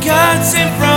Cuts in from